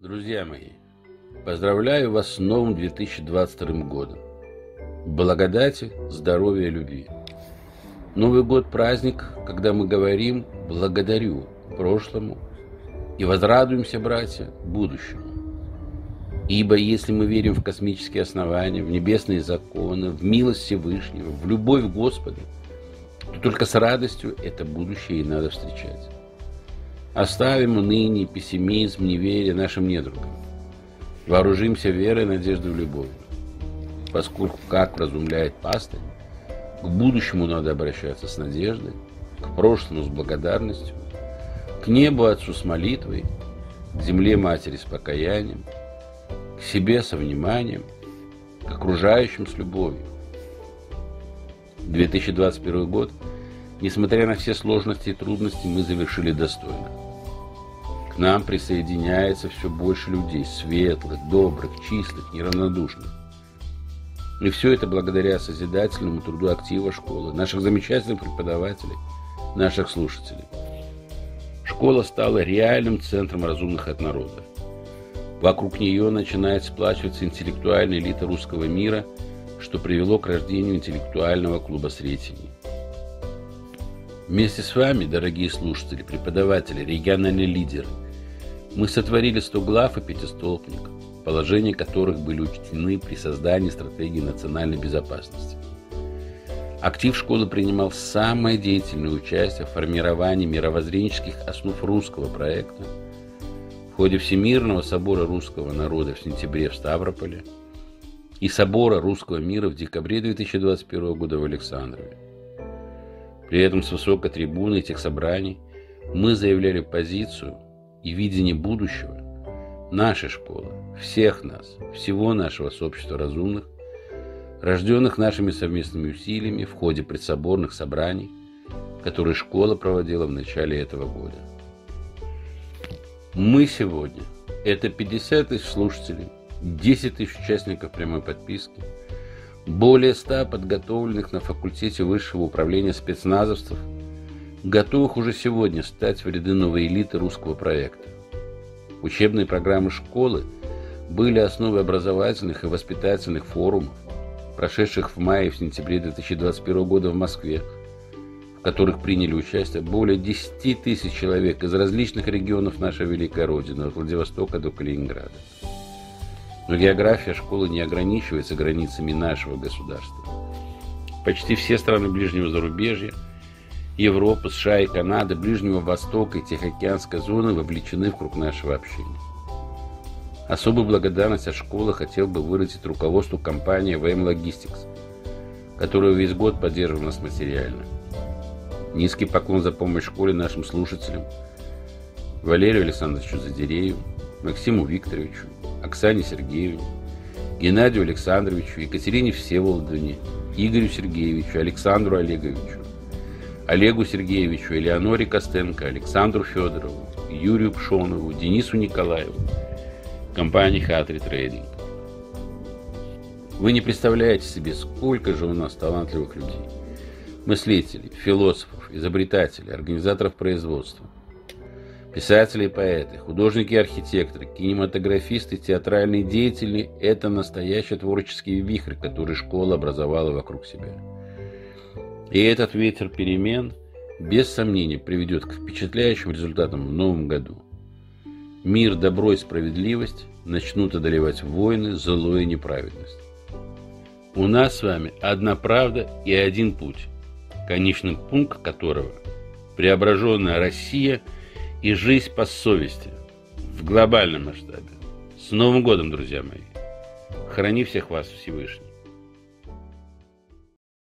Друзья мои, поздравляю вас с новым 2022 годом. Благодати, здоровья, любви. Новый год – праздник, когда мы говорим «благодарю» прошлому и возрадуемся, братья, будущему. Ибо если мы верим в космические основания, в небесные законы, в милость Всевышнего, в любовь Господа, то только с радостью это будущее и надо встречать. Оставим ныне пессимизм, неверие нашим недругам. Вооружимся верой, надеждой, любовью. Поскольку, как разумляет пастырь, к будущему надо обращаться с надеждой, к прошлому с благодарностью, к небу Отцу с молитвой, к земле Матери с покаянием, к себе со вниманием, к окружающим с любовью. 2021 год, несмотря на все сложности и трудности, мы завершили достойно. Нам присоединяется все больше людей, светлых, добрых, чистых, неравнодушных. И все это благодаря созидательному труду актива школы, наших замечательных преподавателей, наших слушателей. Школа стала реальным центром разумных от народа. Вокруг нее начинает сплачиваться интеллектуальная элита русского мира, что привело к рождению интеллектуального клуба сретений. Вместе с вами, дорогие слушатели, преподаватели, региональные лидеры – мы сотворили сто глав и пятистолбник, положения которых были учтены при создании стратегии национальной безопасности. Актив школы принимал самое деятельное участие в формировании мировоззренческих основ русского проекта в ходе Всемирного собора русского народа в сентябре в Ставрополе и собора русского мира в декабре 2021 года в Александрове. При этом с высокой трибуны этих собраний мы заявляли позицию, и видение будущего нашей школы, всех нас, всего нашего сообщества разумных, рожденных нашими совместными усилиями в ходе предсоборных собраний, которые школа проводила в начале этого года. Мы сегодня – это 50 тысяч слушателей, 10 тысяч участников прямой подписки, более 100 подготовленных на факультете высшего управления спецназовцев – готовых уже сегодня стать в ряды новой элиты русского проекта. Учебные программы школы были основой образовательных и воспитательных форумов, прошедших в мае и в сентябре 2021 года в Москве, в которых приняли участие более 10 тысяч человек из различных регионов нашей великой Родины, от Владивостока до Калининграда. Но география школы не ограничивается границами нашего государства. Почти все страны ближнего зарубежья – Европа, США и Канада, Ближнего Востока и Тихоокеанской зоны вовлечены в круг нашего общения. Особую благодарность от школы хотел бы выразить руководству компании VM Logistics, которая весь год поддерживала нас материально. Низкий поклон за помощь школе нашим слушателям, Валерию Александровичу Задерееву, Максиму Викторовичу, Оксане Сергеевне, Геннадию Александровичу, Екатерине Всеволодовне, Игорю Сергеевичу, Александру Олеговичу, Олегу Сергеевичу, Элеоноре Костенко, Александру Федорову, Юрию Пшонову, Денису Николаеву, компании Хатри Трейдинг. Вы не представляете себе, сколько же у нас талантливых людей. Мыслителей, философов, изобретателей, организаторов производства, писатели и поэты, художники и архитекторы, кинематографисты, театральные деятели – это настоящий творческий вихрь, который школа образовала вокруг себя. И этот ветер перемен без сомнения приведет к впечатляющим результатам в новом году. Мир, добро и справедливость начнут одолевать войны, зло и неправедность. У нас с вами одна правда и один путь, конечный пункт которого – преображенная Россия и жизнь по совести в глобальном масштабе. С Новым годом, друзья мои! Храни всех вас Всевышний!